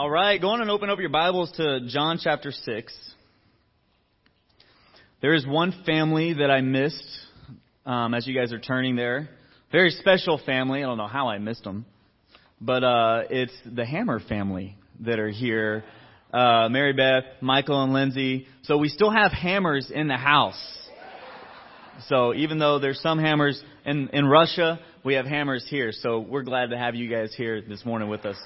All right, go on and open up your Bibles to John chapter 6. There is one family that I missed um, as you guys are turning there. Very special family. I don't know how I missed them. But uh, it's the Hammer family that are here. Uh, Mary Beth, Michael, and Lindsay. So we still have hammers in the house. So even though there's some hammers in, in Russia, we have hammers here. So we're glad to have you guys here this morning with us.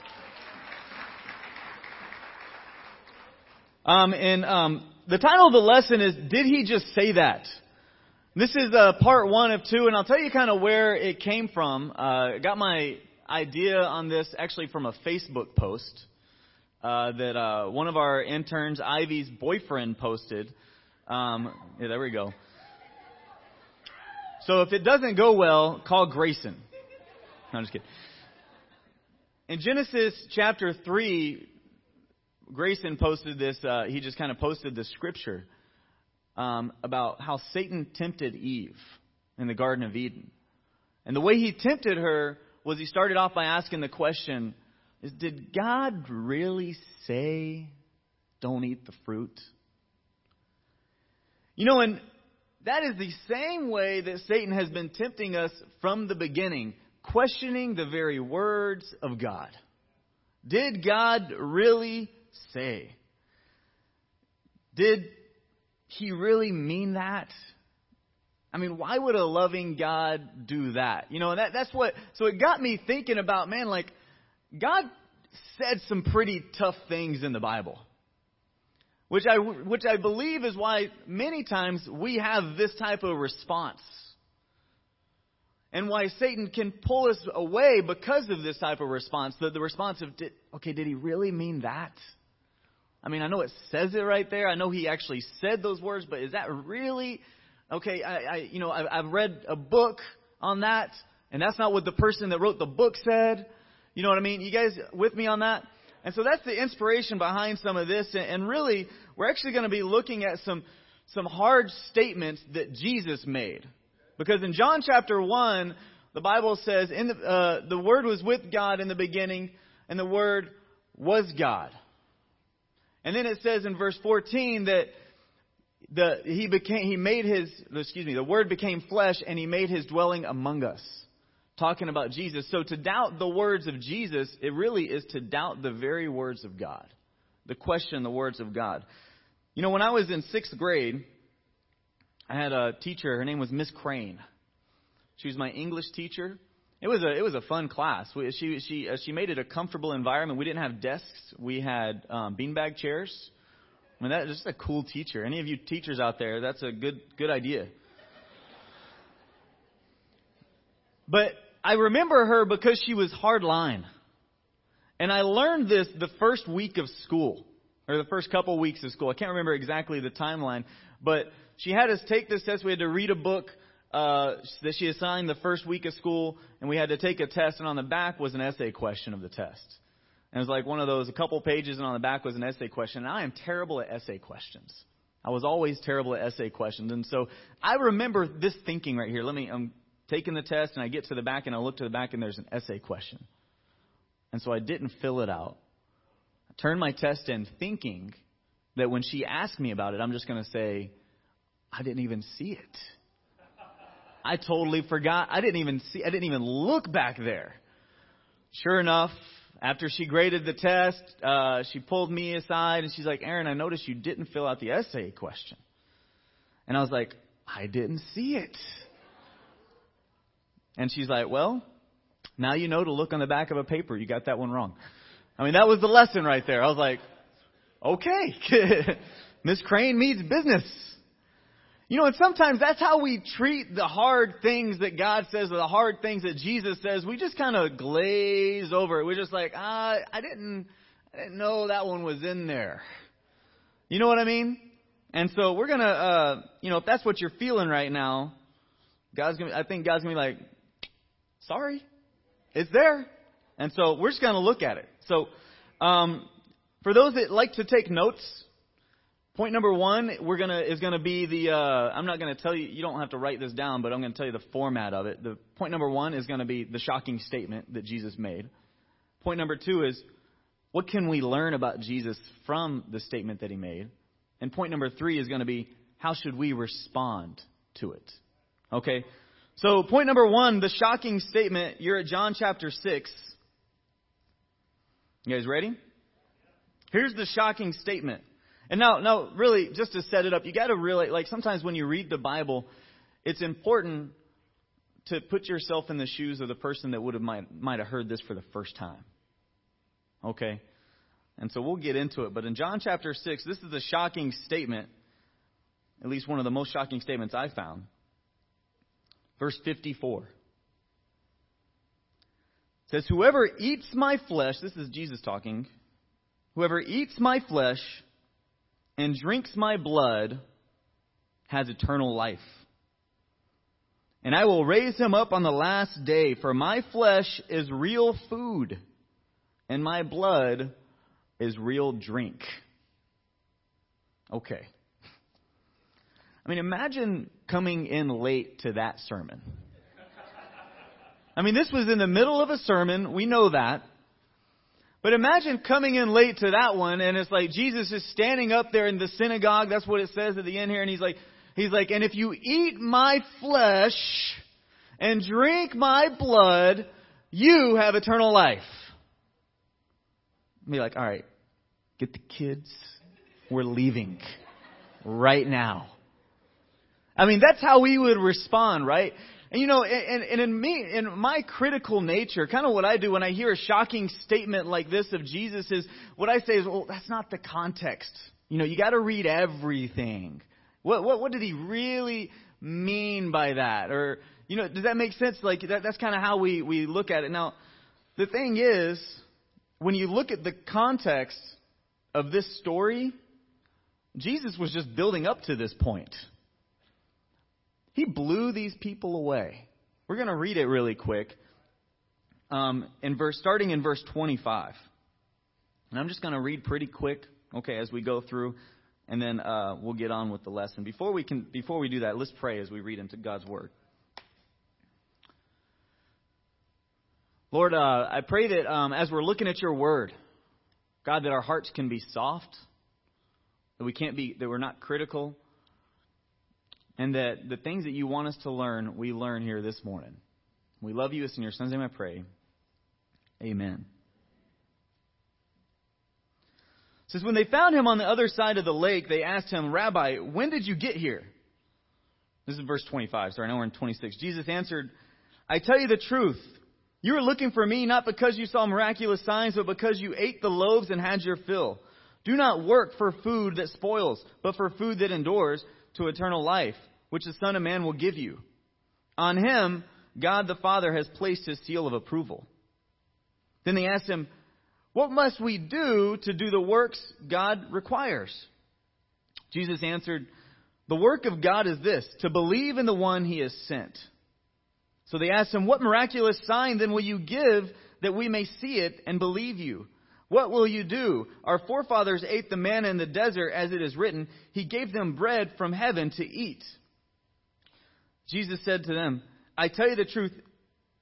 Um, and um, the title of the lesson is "Did He Just Say That?" This is uh, part one of two, and I'll tell you kind of where it came from. Uh, I got my idea on this actually from a Facebook post uh, that uh, one of our interns, Ivy's boyfriend, posted. Um, yeah, there we go. So if it doesn't go well, call Grayson. No, I'm just kidding. In Genesis chapter 3, Grayson posted this, uh, he just kind of posted the scripture um, about how Satan tempted Eve in the Garden of Eden. And the way he tempted her was he started off by asking the question is did God really say don't eat the fruit? You know, and that is the same way that Satan has been tempting us from the beginning, questioning the very words of God. Did God really say? Did he really mean that? I mean, why would a loving God do that? You know, that, that's what, so it got me thinking about, man, like, God said some pretty tough things in the Bible. Which I, which I believe is why many times we have this type of response. And why Satan can pull us away because of this type of response. The, the response of, did, okay, did he really mean that? I mean, I know it says it right there. I know he actually said those words, but is that really okay? I, I you know, I, I've read a book on that, and that's not what the person that wrote the book said. You know what I mean? You guys with me on that? And so that's the inspiration behind some of this. And really, we're actually going to be looking at some some hard statements that Jesus made, because in John chapter one, the Bible says, "In the uh, the Word was with God in the beginning, and the Word was God." And then it says in verse 14 that the, he became, he made his, excuse me, the word became flesh and he made his dwelling among us. Talking about Jesus. So to doubt the words of Jesus, it really is to doubt the very words of God. The question the words of God. You know, when I was in sixth grade, I had a teacher, her name was Miss Crane. She was my English teacher. It was a it was a fun class. We, she she uh, she made it a comfortable environment. We didn't have desks. We had um, beanbag chairs. I mean, that's just a cool teacher. Any of you teachers out there, that's a good good idea. But I remember her because she was hardline. And I learned this the first week of school, or the first couple weeks of school. I can't remember exactly the timeline, but she had us take this test. We had to read a book uh, that she assigned the first week of school, and we had to take a test, and on the back was an essay question of the test. And it was like one of those, a couple pages, and on the back was an essay question. And I am terrible at essay questions. I was always terrible at essay questions. And so I remember this thinking right here. Let me, I'm taking the test, and I get to the back, and I look to the back, and there's an essay question. And so I didn't fill it out. I turned my test in thinking that when she asked me about it, I'm just going to say, I didn't even see it. I totally forgot. I didn't even see, I didn't even look back there. Sure enough, after she graded the test, uh, she pulled me aside and she's like, Aaron, I noticed you didn't fill out the essay question. And I was like, I didn't see it. And she's like, well, now you know to look on the back of a paper. You got that one wrong. I mean, that was the lesson right there. I was like, okay. Miss Crane means business. You know, and sometimes that's how we treat the hard things that God says or the hard things that Jesus says. We just kind of glaze over it. We're just like, ah, I didn't, I didn't know that one was in there. You know what I mean? And so we're gonna, uh, you know, if that's what you're feeling right now, God's gonna, I think God's gonna be like, sorry, it's there. And so we're just gonna look at it. So, um, for those that like to take notes, Point number one, we're gonna is gonna be the. Uh, I'm not gonna tell you. You don't have to write this down, but I'm gonna tell you the format of it. The point number one is gonna be the shocking statement that Jesus made. Point number two is what can we learn about Jesus from the statement that he made? And point number three is going to be how should we respond to it? Okay? So, point number one, the shocking statement. You're at John chapter 6. You guys ready? Here's the shocking statement. And now, now, really, just to set it up, you got to really, like, sometimes when you read the Bible, it's important to put yourself in the shoes of the person that would have might, might have heard this for the first time. Okay? And so we'll get into it. But in John chapter 6, this is a shocking statement, at least one of the most shocking statements I found. Verse 54 says, Whoever eats my flesh, this is Jesus talking, whoever eats my flesh and drinks my blood has eternal life. And I will raise him up on the last day, for my flesh is real food, and my blood is real drink. Okay. I mean, imagine coming in late to that sermon. I mean, this was in the middle of a sermon. We know that. But imagine coming in late to that one and it's like Jesus is standing up there in the synagogue. That's what it says at the end here. And he's like, he's like, and if you eat my flesh and drink my blood, you have eternal life. Be like, all right, get the kids. We're leaving right now. I mean, that's how we would respond, right? And you know, and, and in me, in my critical nature, kind of what I do when I hear a shocking statement like this of Jesus is, what I say is, well, that's not the context. You know, you got to read everything. What, what, what did he really mean by that? Or, you know, does that make sense? Like, that, that's kind of how we, we look at it. Now, the thing is, when you look at the context of this story, Jesus was just building up to this point. He blew these people away. We're going to read it really quick. Um, in verse, starting in verse 25. And I'm just going to read pretty quick, okay, as we go through, and then uh, we'll get on with the lesson. Before we can, before we do that, let's pray as we read into God's word. Lord, uh, I pray that um, as we're looking at your word, God, that our hearts can be soft, that we can't be, that we're not critical, and that the things that you want us to learn, we learn here this morning. We love you. It's in your son's name I pray. Amen. It says, When they found him on the other side of the lake, they asked him, Rabbi, when did you get here? This is verse 25. Sorry, now we're in 26. Jesus answered, I tell you the truth. You are looking for me not because you saw miraculous signs, but because you ate the loaves and had your fill. Do not work for food that spoils, but for food that endures to eternal life, which the Son of Man will give you. On him, God the Father has placed his seal of approval. Then they asked him, What must we do to do the works God requires? Jesus answered, The work of God is this, to believe in the one he has sent. So they asked him, What miraculous sign then will you give that we may see it and believe you? What will you do? Our forefathers ate the manna in the desert, as it is written, He gave them bread from heaven to eat. Jesus said to them, I tell you the truth,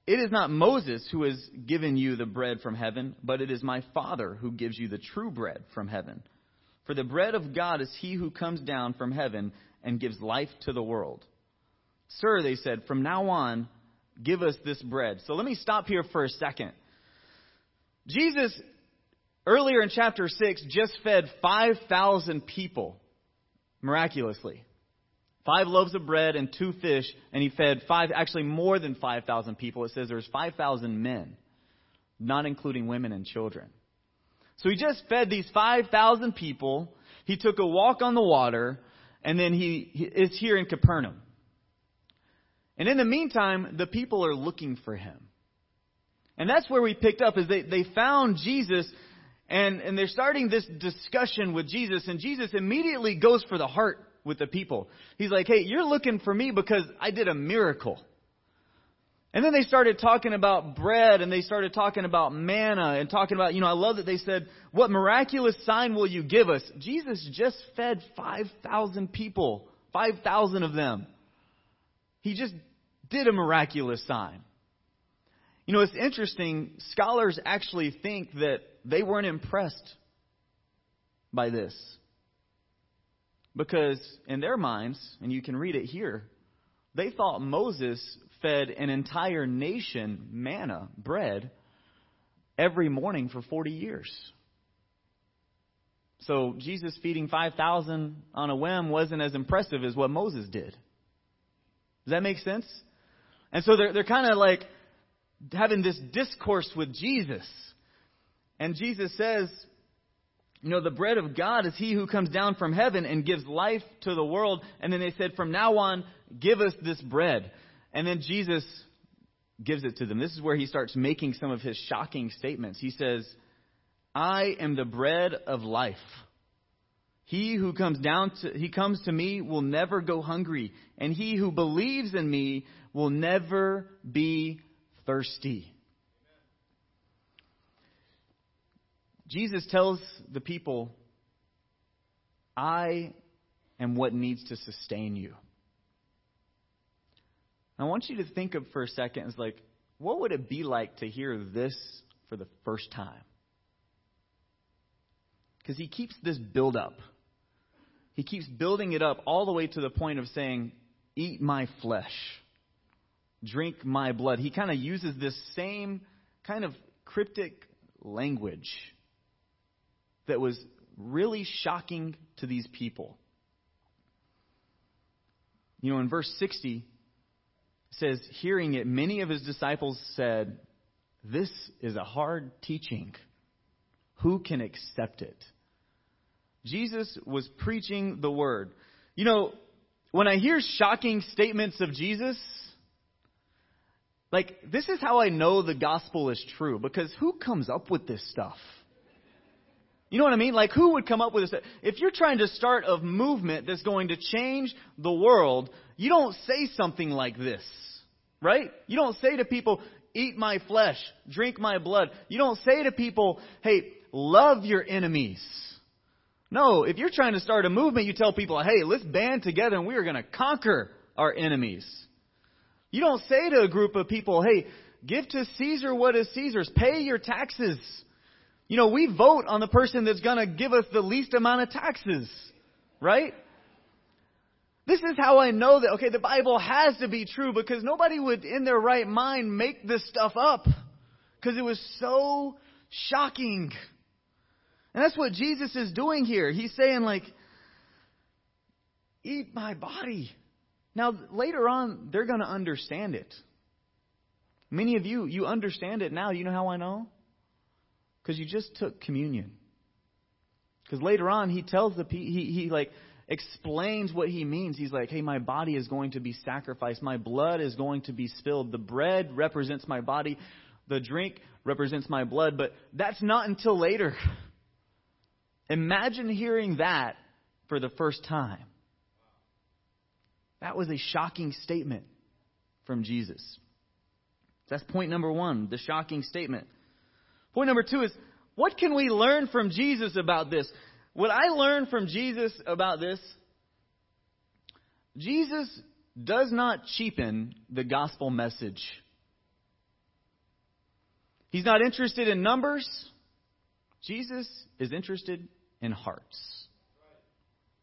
it is not Moses who has given you the bread from heaven, but it is my Father who gives you the true bread from heaven. For the bread of God is he who comes down from heaven and gives life to the world. Sir, they said, from now on, give us this bread. So let me stop here for a second. Jesus earlier in chapter 6 just fed 5,000 people miraculously. Five loaves of bread and two fish, and he fed five, actually more than 5,000 people. It says there was 5,000 men, not including women and children. So he just fed these 5,000 people. He took a walk on the water, and then he, he is here in Capernaum. And in the meantime, the people are looking for him. And that's where we picked up is they, they found Jesus and, and they're starting this discussion with Jesus, and Jesus immediately goes for the heart with the people. He's like, hey, you're looking for me because I did a miracle. And then they started talking about bread and they started talking about manna and talking about, you know, I love that they said, what miraculous sign will you give us? Jesus just fed 5,000 people, 5,000 of them. He just did a miraculous sign. You know, it's interesting. Scholars actually think that they weren't impressed by this. Because in their minds, and you can read it here, they thought Moses fed an entire nation manna, bread, every morning for 40 years. So Jesus feeding 5,000 on a whim wasn't as impressive as what Moses did. Does that make sense? And so they're, they're kind of like having this discourse with Jesus. And Jesus says, you know, the bread of God is he who comes down from heaven and gives life to the world. And then they said, from now on, give us this bread. And then Jesus gives it to them. This is where he starts making some of his shocking statements. He says, I am the bread of life. He who comes down to he comes to me will never go hungry, and he who believes in me will never be thirsty. Jesus tells the people, I am what needs to sustain you. I want you to think of for a second as like, what would it be like to hear this for the first time? Because he keeps this build up. He keeps building it up all the way to the point of saying, Eat my flesh, drink my blood. He kind of uses this same kind of cryptic language that was really shocking to these people. You know, in verse 60, it says, Hearing it, many of his disciples said, This is a hard teaching. Who can accept it? Jesus was preaching the word. You know, when I hear shocking statements of Jesus, like, this is how I know the gospel is true. Because who comes up with this stuff? You know what I mean? Like, who would come up with this? If you're trying to start a movement that's going to change the world, you don't say something like this, right? You don't say to people, eat my flesh, drink my blood. You don't say to people, hey, love your enemies. No, if you're trying to start a movement, you tell people, hey, let's band together and we are going to conquer our enemies. You don't say to a group of people, hey, give to Caesar what is Caesar's, pay your taxes. You know, we vote on the person that's going to give us the least amount of taxes, right? This is how I know that, okay, the Bible has to be true because nobody would, in their right mind, make this stuff up because it was so shocking. And that's what Jesus is doing here. He's saying, like, eat my body. Now, later on, they're going to understand it. Many of you, you understand it now. You know how I know? Because you just took communion. Because later on, he tells the he he like explains what he means. He's like, "Hey, my body is going to be sacrificed. My blood is going to be spilled. The bread represents my body. The drink represents my blood." But that's not until later. Imagine hearing that for the first time. That was a shocking statement from Jesus. That's point number one, the shocking statement. Point number two is what can we learn from Jesus about this? What I learned from Jesus about this, Jesus does not cheapen the gospel message. He's not interested in numbers. Jesus is interested in hearts.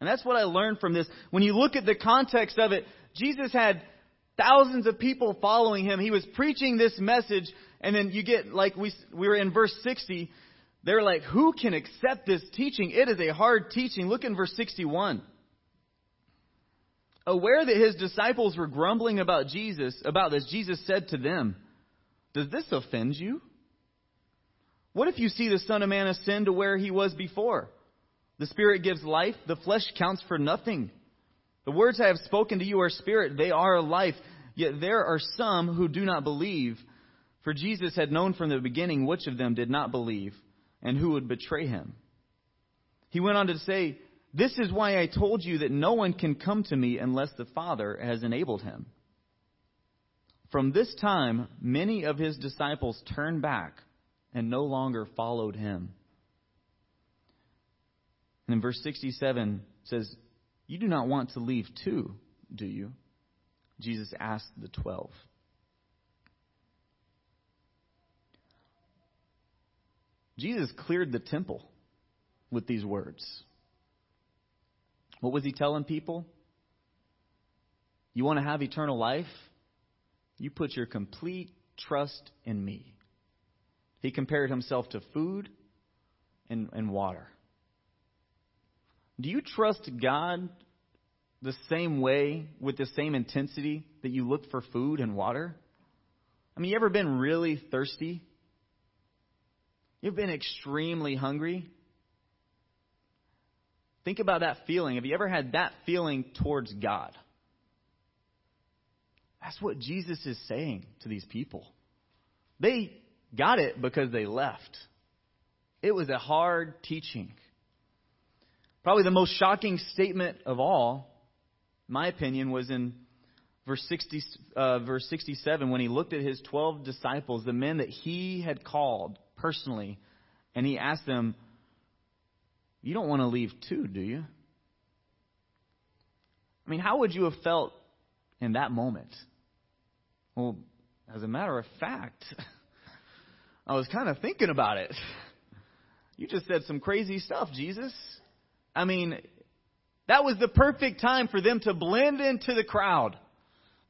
And that's what I learned from this. When you look at the context of it, Jesus had thousands of people following him. He was preaching this message and then you get, like we, we were in verse 60, they're like, who can accept this teaching? It is a hard teaching. Look in verse 61. Aware that his disciples were grumbling about Jesus, about this, Jesus said to them, Does this offend you? What if you see the Son of Man ascend to where he was before? The Spirit gives life, the flesh counts for nothing. The words I have spoken to you are spirit, they are life. Yet there are some who do not believe. For Jesus had known from the beginning which of them did not believe and who would betray him. He went on to say, This is why I told you that no one can come to me unless the Father has enabled him. From this time, many of his disciples turned back and no longer followed him. And in verse 67 says, You do not want to leave too, do you? Jesus asked the twelve. Jesus cleared the temple with these words. What was he telling people? You want to have eternal life? You put your complete trust in me. He compared himself to food and, and water. Do you trust God the same way, with the same intensity that you look for food and water? I mean, you ever been really thirsty? You've been extremely hungry? Think about that feeling. Have you ever had that feeling towards God? That's what Jesus is saying to these people. They got it because they left. It was a hard teaching. Probably the most shocking statement of all, my opinion, was in verse, 60, uh, verse 67 when he looked at his 12 disciples, the men that he had called personally, and he asked them, You don't want to leave too, do you? I mean, how would you have felt in that moment? Well, as a matter of fact, I was kind of thinking about it. You just said some crazy stuff, Jesus. I mean, that was the perfect time for them to blend into the crowd.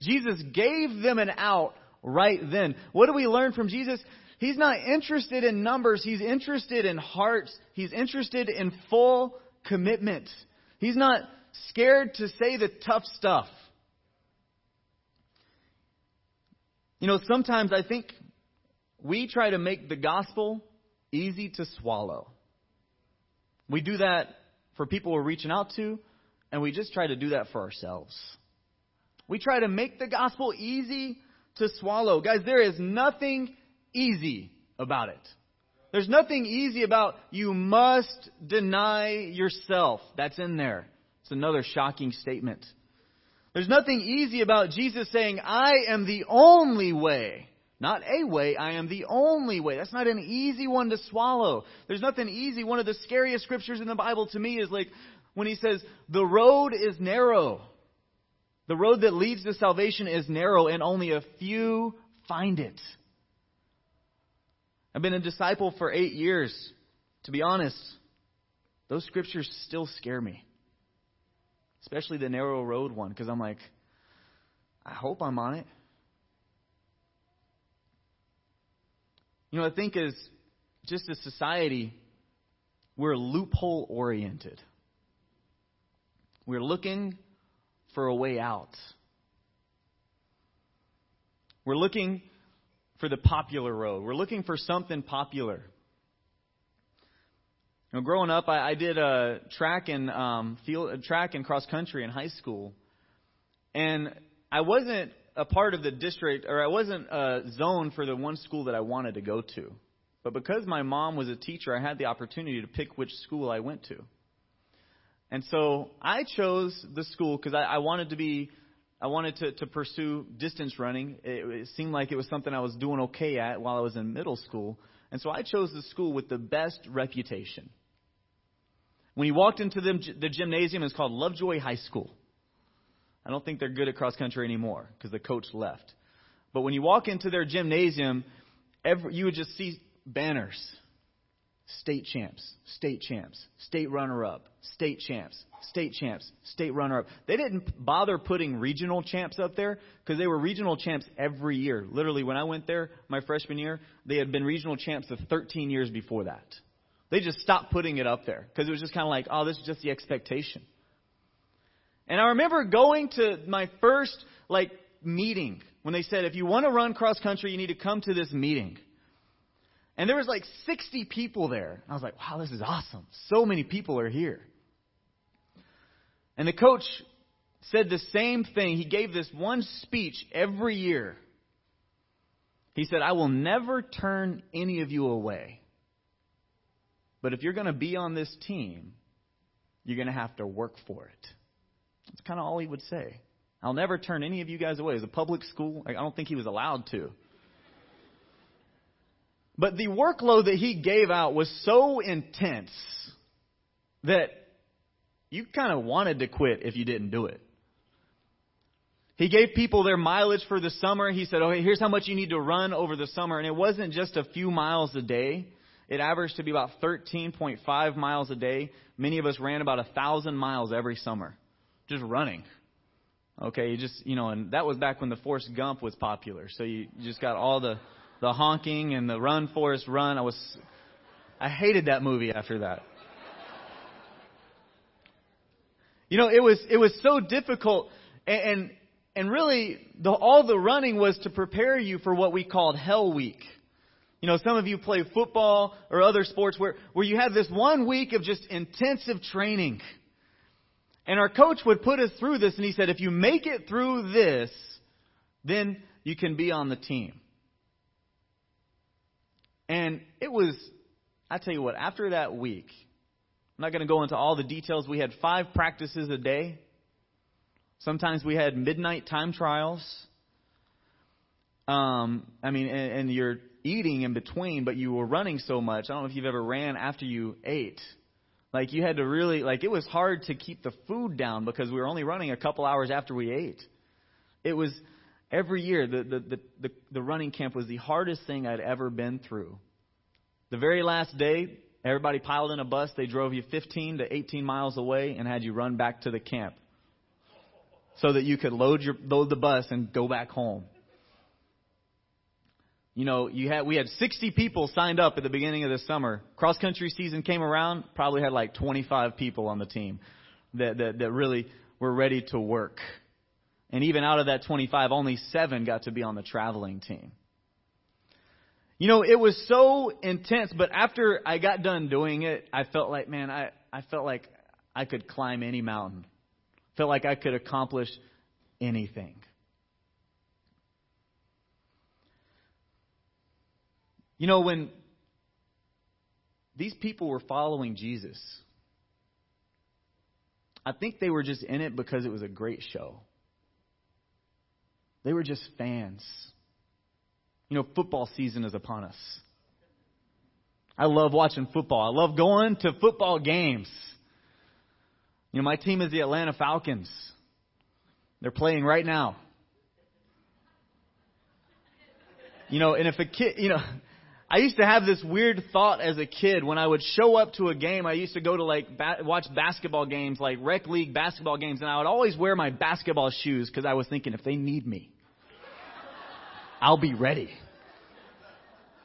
Jesus gave them an out right then. What do we learn from Jesus? He's not interested in numbers. He's interested in hearts. He's interested in full commitment. He's not scared to say the tough stuff. You know, sometimes I think we try to make the gospel easy to swallow. We do that for people we're reaching out to, and we just try to do that for ourselves. We try to make the gospel easy to swallow. Guys, there is nothing easy about it. There's nothing easy about you must deny yourself. That's in there. It's another shocking statement. There's nothing easy about Jesus saying, I am the only way. Not a way, I am the only way. That's not an easy one to swallow. There's nothing easy. One of the scariest scriptures in the Bible to me is like when he says, The road is narrow. The road that leads to salvation is narrow, and only a few find it. I've been a disciple for eight years. To be honest, those scriptures still scare me. Especially the narrow road one, because I'm like, I hope I'm on it. You know, I think as just a society, we're loophole oriented. We're looking for a way out. We're looking for the popular road. We're looking for something popular. You know, growing up, I, I did a track and um, field, track and cross country in high school, and I wasn't a part of the district, or I wasn't a zone for the one school that I wanted to go to. But because my mom was a teacher, I had the opportunity to pick which school I went to. And so I chose the school because I, I wanted to be, I wanted to, to pursue distance running. It, it seemed like it was something I was doing okay at while I was in middle school. And so I chose the school with the best reputation. When you walked into the, the gymnasium, it's called Lovejoy High School. I don't think they're good at cross country anymore because the coach left. But when you walk into their gymnasium, every, you would just see banners state champs, state champs, state runner up, state champs, state champs, state runner up. They didn't bother putting regional champs up there because they were regional champs every year. Literally, when I went there my freshman year, they had been regional champs the 13 years before that. They just stopped putting it up there because it was just kind of like, oh, this is just the expectation. And I remember going to my first like meeting when they said, if you want to run cross country, you need to come to this meeting. And there was like 60 people there. I was like, wow, this is awesome. So many people are here. And the coach said the same thing. He gave this one speech every year. He said, I will never turn any of you away. But if you're going to be on this team, you're going to have to work for it. That's kind of all he would say. I'll never turn any of you guys away. As a public school, I don't think he was allowed to. But the workload that he gave out was so intense that you kind of wanted to quit if you didn't do it. He gave people their mileage for the summer. He said, okay, here's how much you need to run over the summer. And it wasn't just a few miles a day. it averaged to be about 13.5 miles a day. Many of us ran about a thousand miles every summer, just running. Okay, you just you know, and that was back when the Forrest Gump was popular. So you just got all the the honking and the run Forrest run. I was I hated that movie after that. You know, it was it was so difficult, and and, and really, the, all the running was to prepare you for what we called Hell Week. You know, some of you play football or other sports where where you have this one week of just intensive training. And our coach would put us through this, and he said, if you make it through this, then you can be on the team. And it was, I tell you what, after that week, I'm not going to go into all the details. We had five practices a day. Sometimes we had midnight time trials. Um, I mean, and, and you're eating in between, but you were running so much. I don't know if you've ever ran after you ate. Like you had to really like it was hard to keep the food down because we were only running a couple hours after we ate. It was every year the the the, the, running camp was the hardest thing I'd ever been through. The very last day, Everybody piled in a bus. They drove you 15 to 18 miles away and had you run back to the camp so that you could load your load the bus and go back home. You know, you had we had 60 people signed up at the beginning of the summer. Cross country season came around, probably had like 25 people on the team that that, that really were ready to work. And even out of that 25, only 7 got to be on the traveling team. You know, it was so intense, but after I got done doing it, I felt like, man, I, I felt like I could climb any mountain. Felt like I could accomplish anything. You know, when these people were following Jesus, I think they were just in it because it was a great show. They were just fans. You know, football season is upon us. I love watching football. I love going to football games. You know, my team is the Atlanta Falcons. They're playing right now. You know, and if a kid, you know, I used to have this weird thought as a kid when I would show up to a game. I used to go to like ba- watch basketball games, like rec league basketball games, and I would always wear my basketball shoes because I was thinking if they need me, I'll be ready.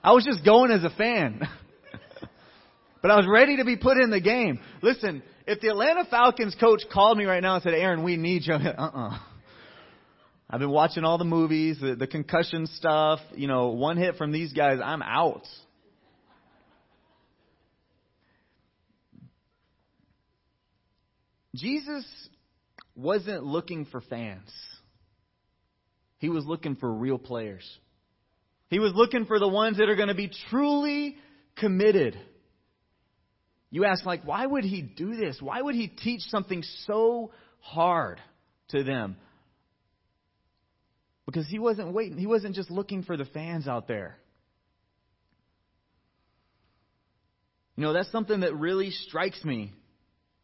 I was just going as a fan. but I was ready to be put in the game. Listen, if the Atlanta Falcons coach called me right now and said, Aaron, we need you, uh-uh. I've been watching all the movies, the, the concussion stuff. You know, one hit from these guys, I'm out. Jesus wasn't looking for fans. He was looking for real players. He was looking for the ones that are going to be truly committed. You ask, like, why would he do this? Why would he teach something so hard to them? Because he wasn't waiting, he wasn't just looking for the fans out there. You know, that's something that really strikes me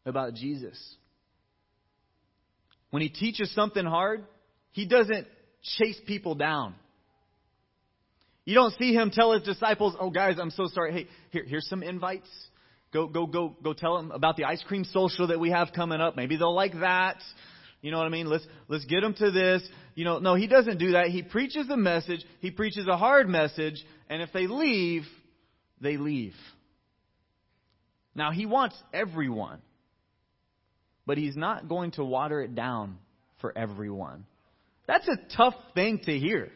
about Jesus. When he teaches something hard, he doesn't chase people down. You don't see him tell his disciples, "Oh guys, I'm so sorry. Hey, here, here's some invites. Go, go, go, go tell them about the ice cream social that we have coming up. Maybe they'll like that. You know what I mean? Let's let's get them to this. You know, no, he doesn't do that. He preaches the message. He preaches a hard message, and if they leave, they leave. Now he wants everyone, but he's not going to water it down for everyone. That's a tough thing to hear.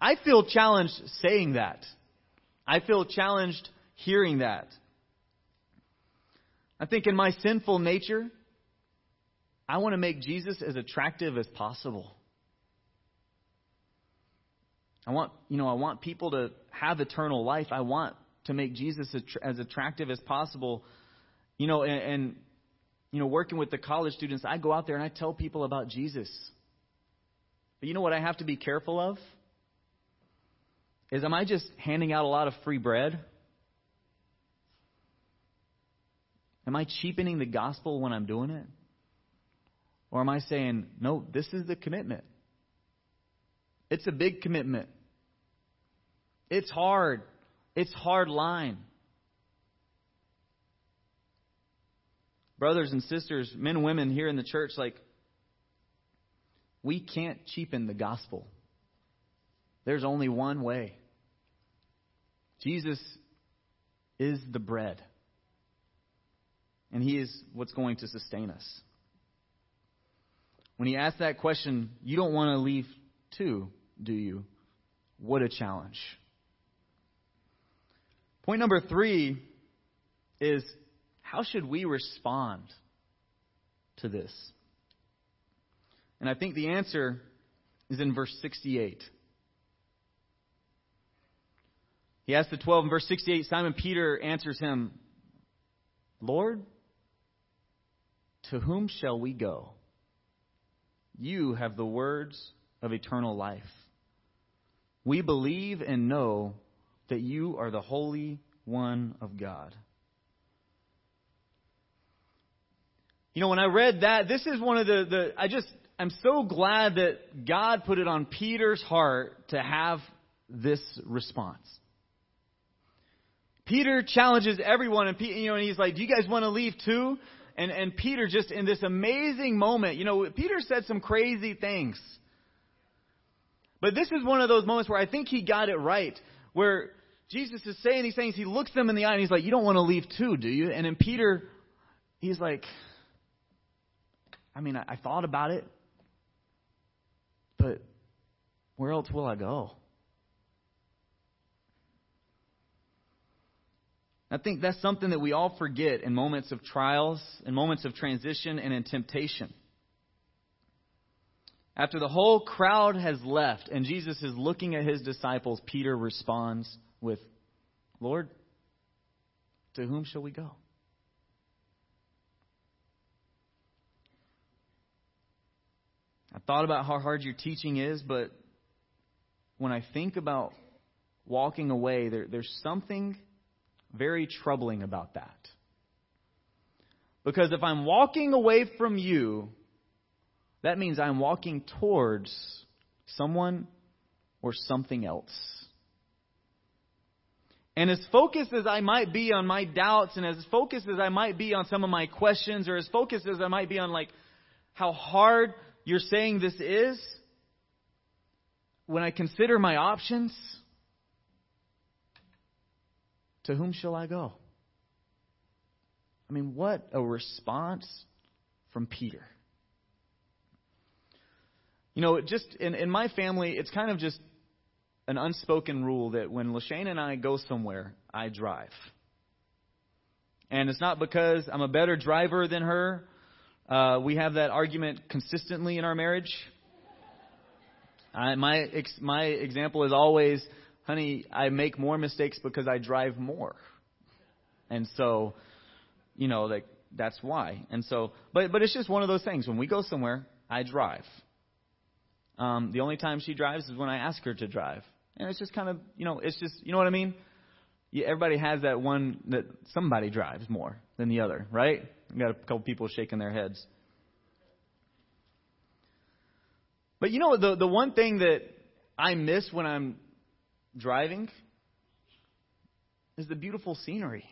I feel challenged saying that. I feel challenged hearing that. I think in my sinful nature, I want to make Jesus as attractive as possible. I want, you know, I want people to have eternal life. I want to make Jesus as attractive as possible. You know, and, and you know, working with the college students, I go out there and I tell people about Jesus. But you know what I have to be careful of? is am I just handing out a lot of free bread? Am I cheapening the gospel when I'm doing it? Or am I saying, no, this is the commitment? It's a big commitment. It's hard. It's hard line. Brothers and sisters, men and women here in the church, like, we can't cheapen the gospel. There's only one way. Jesus is the bread, and He is what's going to sustain us. When He asks that question, you don't want to leave too, do you? What a challenge. Point number three is how should we respond to this? And I think the answer is in verse 68. He asks the 12 in verse 68. Simon Peter answers him, Lord, to whom shall we go? You have the words of eternal life. We believe and know that you are the Holy One of God. You know, when I read that, this is one of the, the I just, I'm so glad that God put it on Peter's heart to have this response. Peter challenges everyone, and you know, and he's like, "Do you guys want to leave too?" And and Peter just in this amazing moment, you know, Peter said some crazy things, but this is one of those moments where I think he got it right, where Jesus is saying these things, he looks them in the eye, and he's like, "You don't want to leave too, do you?" And then Peter, he's like, I mean, I, I thought about it, but where else will I go? I think that's something that we all forget in moments of trials, in moments of transition, and in temptation. After the whole crowd has left and Jesus is looking at his disciples, Peter responds with, Lord, to whom shall we go? I thought about how hard your teaching is, but when I think about walking away, there, there's something very troubling about that. Because if I'm walking away from you, that means I'm walking towards someone or something else. And as focused as I might be on my doubts, and as focused as I might be on some of my questions, or as focused as I might be on like how hard you're saying this is, when I consider my options, to whom shall I go? I mean, what a response from Peter. You know, just in, in my family, it's kind of just an unspoken rule that when Lashane and I go somewhere, I drive. And it's not because I'm a better driver than her. Uh, we have that argument consistently in our marriage. I, my ex, my example is always honey, I make more mistakes because I drive more. And so, you know, like that's why. And so, but but it's just one of those things. When we go somewhere, I drive. Um, the only time she drives is when I ask her to drive, and it's just kind of, you know, it's just, you know what I mean. Yeah, everybody has that one that somebody drives more than the other, right? We got a couple people shaking their heads. But you know, the the one thing that I miss when I'm driving is the beautiful scenery.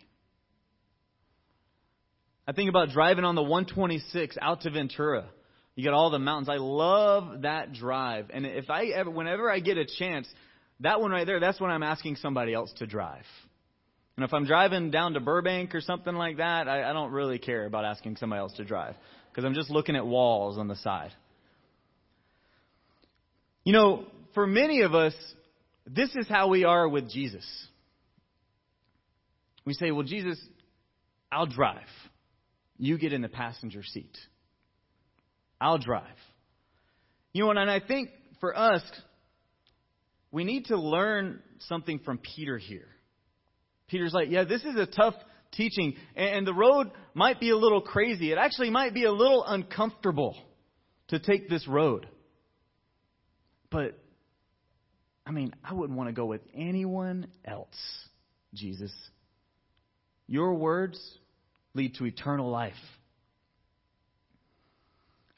I think about driving on the 126 out to Ventura. You got all the mountains. I love that drive. And if I ever, whenever I get a chance, that one right there, that's when I'm asking somebody else to drive. And if I'm driving down to Burbank or something like that, I, I don't really care about asking somebody else to drive because I'm just looking at walls on the side. You know, for many of us, this is how we are with Jesus. We say, Well, Jesus, I'll drive. You get in the passenger seat. I'll drive. You know, and I think for us, we need to learn something from Peter here. Peter's like, Yeah, this is a tough teaching, and the road might be a little crazy. It actually might be a little uncomfortable to take this road. But I mean, I wouldn't want to go with anyone else, Jesus. Your words lead to eternal life.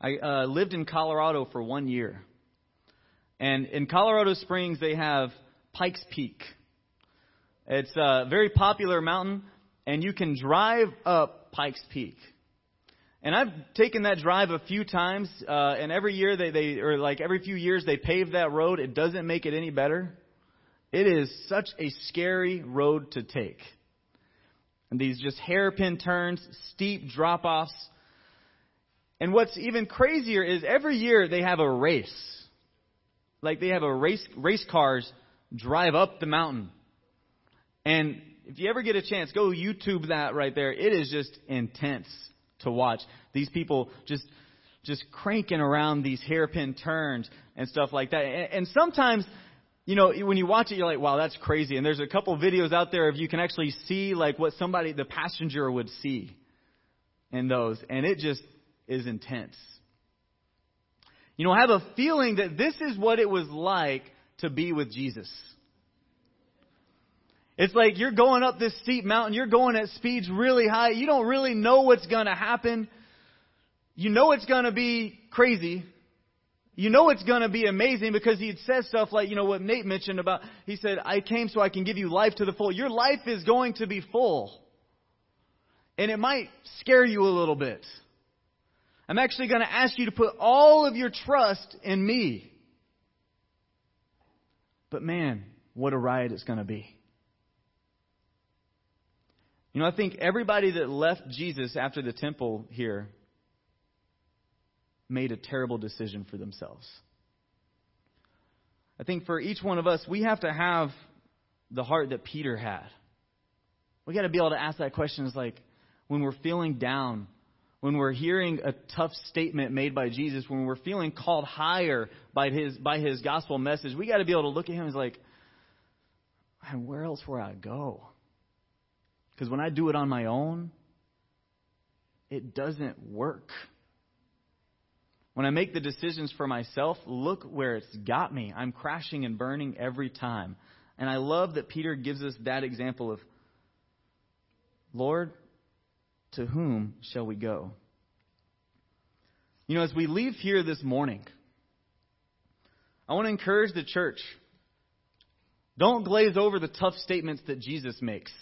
I uh, lived in Colorado for one year. And in Colorado Springs, they have Pikes Peak. It's a very popular mountain, and you can drive up Pikes Peak. And I've taken that drive a few times, uh, and every year they, they, or like every few years they pave that road. It doesn't make it any better. It is such a scary road to take. And these just hairpin turns, steep drop offs. And what's even crazier is every year they have a race. Like they have a race, race cars drive up the mountain. And if you ever get a chance, go YouTube that right there. It is just intense to watch. These people just just cranking around these hairpin turns and stuff like that. And, and sometimes, you know, when you watch it, you're like, wow, that's crazy. And there's a couple videos out there if you can actually see like what somebody, the passenger would see in those. And it just is intense. You know, I have a feeling that this is what it was like to be with Jesus. It's like you're going up this steep mountain, you're going at speeds really high, you don't really know what's going to happen. You know it's going to be crazy. You know it's going to be amazing because he says stuff like, you know, what Nate mentioned about, he said, I came so I can give you life to the full. Your life is going to be full. And it might scare you a little bit. I'm actually going to ask you to put all of your trust in me. But man, what a ride it's going to be. You know, I think everybody that left Jesus after the temple here made a terrible decision for themselves. I think for each one of us, we have to have the heart that Peter had. We got to be able to ask that question is like when we're feeling down, when we're hearing a tough statement made by Jesus, when we're feeling called higher by his by his gospel message, we got to be able to look at him as like, where else would I go? Because when I do it on my own, it doesn't work. When I make the decisions for myself, look where it's got me. I'm crashing and burning every time. And I love that Peter gives us that example of, Lord, to whom shall we go? You know, as we leave here this morning, I want to encourage the church. Don't glaze over the tough statements that Jesus makes.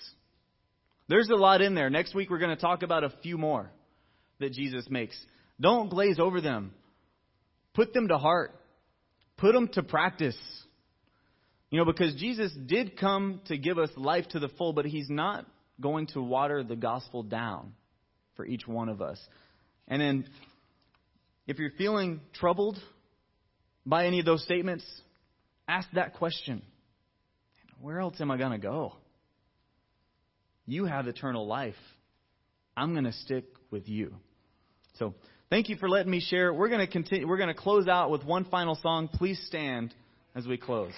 There's a lot in there. Next week we're going to talk about a few more that Jesus makes. Don't glaze over them. Put them to heart. Put them to practice. You know, because Jesus did come to give us life to the full, but He's not going to water the gospel down for each one of us. And then, if you're feeling troubled by any of those statements, ask that question Where else am I going to go? You have eternal life. I'm going to stick with you. So, thank you for letting me share. We're going to continue we're going to close out with one final song. Please stand as we close.